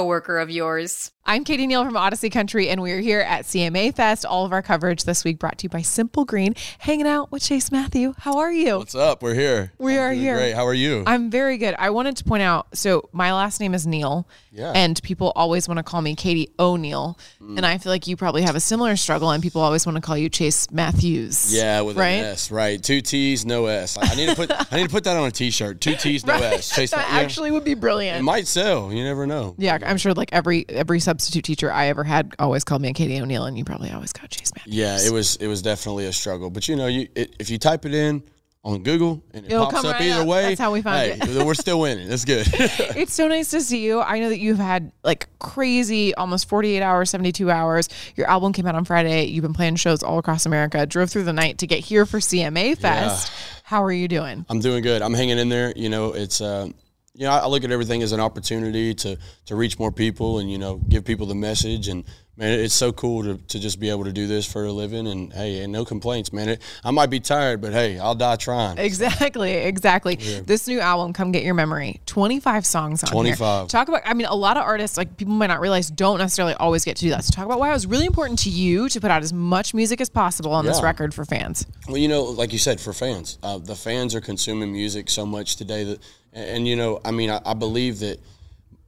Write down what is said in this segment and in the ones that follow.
coworker of yours. I'm Katie Neal from Audacy Country, and we're here at CMA Fest. All of our coverage this week brought to you by Simple Green, hanging out with Chase Matthew. How are you? What's up? We're here. We I'm are here. Great. How are you? I'm very good. I wanted to point out so my last name is Neal, Yeah. and people always want to call me Katie O'Neal. Mm. And I feel like you probably have a similar struggle, and people always want to call you Chase Matthews. yeah, with right? an S, right? Two T's, no S. I need to put I need to put that on a T-shirt. Two T's, no Right. S. Chase that yeah. actually would be brilliant. it might sell. You never know. yeah, I'm sure like every every substitute teacher I ever had always called me Katie O'Neill, and you probably always got Chase Matthews. Yeah, it was it was definitely a struggle. But you know, you it, if you type it in on Google and it It'll pops come up right either up. way, That's how we found hey, it. we're still winning. That's good. It's so nice to see you. I know that you've had like crazy, almost 48 hours, 72 hours. Your album came out on Friday. You've been playing shows all across America, drove through the night to get here for CMA Fest. How are you doing? I'm doing good. I'm hanging in there. You know, it's uh, you know, I look at everything as an opportunity to to reach more people and you know give people the message. And man, it's so cool to, to just be able to do this for a living. And hey, and no complaints, man. It, I might be tired, but hey, I'll die trying. Exactly, exactly. This new album, Come Get Your Memory, 25 songs on 25. here. Talk about, I mean, a lot of artists, like people might not realize, don't necessarily always get to do that. So talk about why it was really important to you to put out as much music as possible on this record for fans. Well, you know, like you said, for fans, uh, the fans are consuming music so much today that, and, you know, I mean, I, I believe that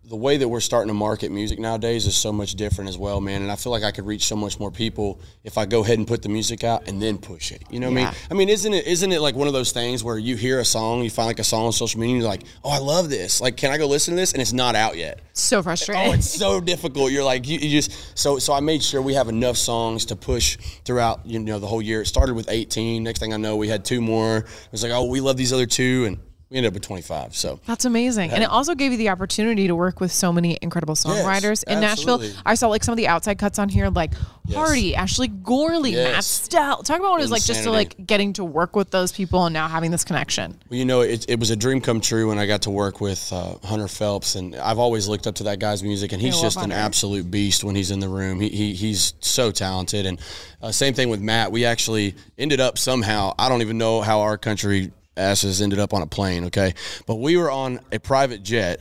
the way that we're starting to market music nowadays is so much different as well, man. And I feel like I could reach so much more people if I go ahead and put the music out and then push it. You know what I mean? I mean, isn't it isn't it like one of those things where you hear a song, you find like a song on social media, and you're like, oh, I love this. Like, can I go listen to this? And it's not out yet. So frustrating. Oh, it's so difficult. You're like you, you just so so. I made sure we have enough songs to push throughout you know the whole year. It started with 18. Next thing I know, we had two more. It was like, oh, we love these other two, and we ended up with 25. So That's amazing. And it also gave you the opportunity to work with so many incredible songwriters in Nashville. I saw like some of the outside cuts on here, like Hardy, Ashley Gorley, Matt Yes. Stell. Talk about what it was like just to like getting to work with those people and now having this connection. Well, you know, it, it was a dream come true when I got to work with uh, Hunter Phelps, and I've always looked up to that guy's music, and he's just an Hunter. absolute beast when he's in the room. He, he he's so talented, and uh, same thing with Matt. We actually ended up somehow. I don't even know how our country asses ended up on a plane. Okay, but we were on a private jet.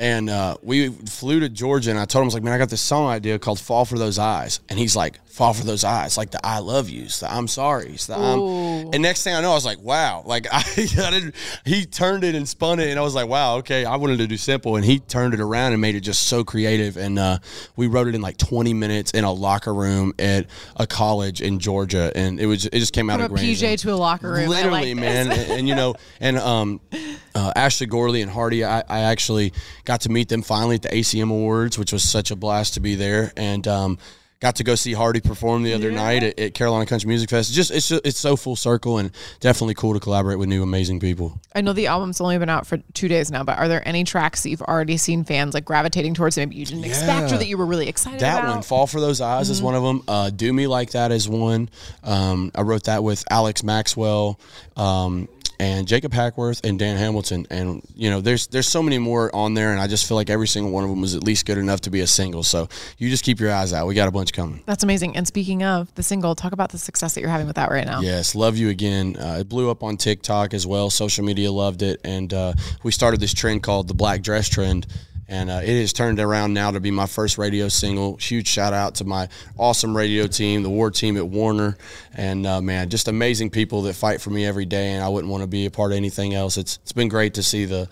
And uh, we flew to Georgia, and I told him, I was like, man, I got this song idea called Fall for Those Eyes. And he's like, Fall for Those Eyes, like the I love yous, the I'm sorry's, the I'm. And next thing I know, I was like, wow. Like, I, I didn't, he turned it and spun it, and I was like, wow, okay, I wanted to do simple. And he turned it around and made it just so creative. And uh, we wrote it in like 20 minutes in a locker room at a college in Georgia. And it was, it just came out From of a. PJ to a locker room. Literally, like man. and, and, you know, and um, uh, Ashley Gorley and Hardy, I, I actually got to meet them finally at the ACM Awards, which was such a blast to be there. And um, got to go see Hardy perform the other night at, at Carolina Country Music Fest. Just it's just, it's so full circle and definitely cool to collaborate with new amazing people. I know the album's only been out for two days now, but are there any tracks that you've already seen fans like gravitating towards maybe you didn't expect or that you were really excited That about? one, Fall for Those Eyes, is one of them. Uh, Do Me Like That is one. Um, I wrote that with Alex Maxwell. Um, and Jacob Hackworth and Dan Hamilton, and you know, there's there's so many more on there, and I just feel like every single one of them was at least good enough to be a single. So you just keep your eyes out. We got a bunch coming. That's amazing. And speaking of the single, talk about the success that you're having with that right now. Yes, love you again. Uh, it blew up on TikTok as well. Social media loved it, and uh, we started this trend called the black dress trend. And uh, it has turned around now to be my first radio single. Huge shout out to my awesome radio team, the War team at Warner, and uh, man, just amazing people that fight for me every day. And I wouldn't want to be a part of anything else. It's it's been great to see the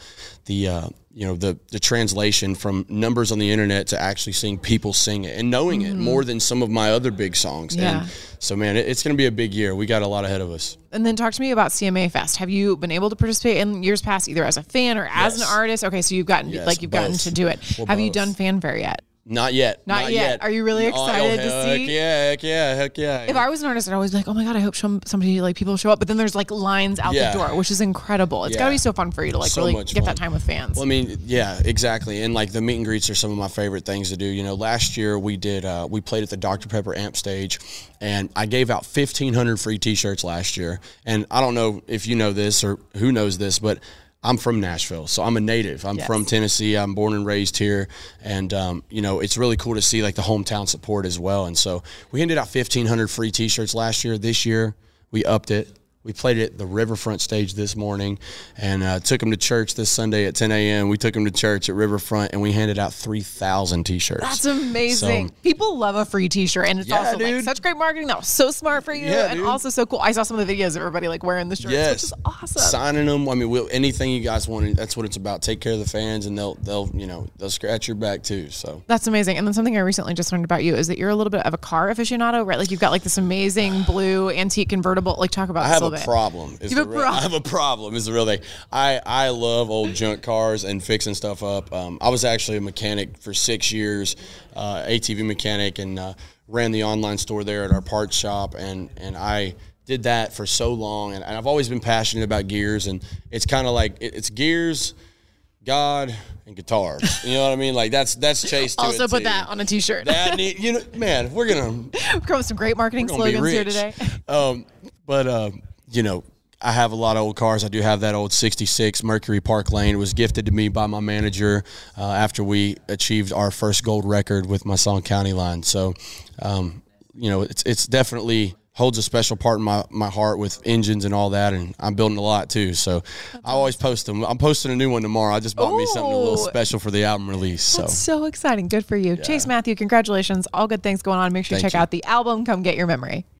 the uh, you know the the translation from numbers on the internet to actually seeing people sing it and knowing it more than some of my other big songs. Yeah. And so man, it, it's going to be a big year. We got a lot ahead of us. And then talk to me about CMA Fest. Have you been able to participate in years past, either as a fan or as an artist? Okay, so you've gotten Yes, like you've gotten to do it. Well, Have you done fanfare yet? Not yet. Not yet. Are you really Oh, excited to see? heck? Yeah, heck yeah, heck yeah. If I was an artist, I'd always be like, "Oh my god, I hope some, somebody like people show up." But then there's like lines out Yeah. the door, which is incredible. It's Yeah. gotta be so fun for you to like So really get fun. that time with fans. Well, I mean, yeah, exactly. And like the meet and greets are some of my favorite things to do. You know, last year we did uh, we played at the Dr Pepper Amp stage, and I gave out fifteen hundred free T-shirts last year. And I don't know if you know this or who knows this, but I'm from Nashville, so I'm a native. I'm Yes. from Tennessee. I'm born and raised here, and um, you know it's really cool to see like the hometown support as well. And so we handed out 1,500 free T-shirts last year. This year we upped it. We played at the Riverfront stage this morning, and uh, took them to church this Sunday at 10 a.m. We took them to church at Riverfront, and we handed out 3,000 T-shirts. That's amazing. So- People love a free T-shirt, and it's Yeah, also like such great marketing. That was so smart for you, Yeah, and dude. also so cool. I saw some of the videos of everybody like wearing the shirts, Yes, which is awesome. Signing them. I mean, we'll, anything you guys want. That's what it's about. Take care of the fans, and they'll they'll you know they'll scratch your back too. So That's amazing. And then something I recently just learned about you is that you're a little bit of a car aficionado, right? Like you've got like this amazing blue antique convertible. Like talk about I this have a a little bit. problem. Is You have a real- problem. I have a problem. Is the real thing. I I love old junk cars and fixing stuff up. Um, I was actually a mechanic for six years, uh, ATV mechanic, and uh, ran the online store there at our parts shop, and and I did that for so long, and, and I've always been passionate about gears, and it's kind of like it, it's gears. God and guitars, you know what I mean? Like that's that's Chase. To Also put too. that on a T-shirt. That need, you know, man. We're gonna come with some great marketing slogans here today. Um, but uh, you know, I have a lot of old cars. I do have that old '66 Mercury Park Lane. It was gifted to me by my manager uh, after we achieved our first gold record with my Song County line. So, um, you know, it's it's definitely holds a special part in my, my heart with engines and all that and I'm building a lot too so I always post them I'm posting a new one tomorrow I just bought me something a little special for the album release so That's so exciting. Good for you. Chase Matthew, congratulations. All good things going on. Make sure you Thank check you. out the album. Come get your memory.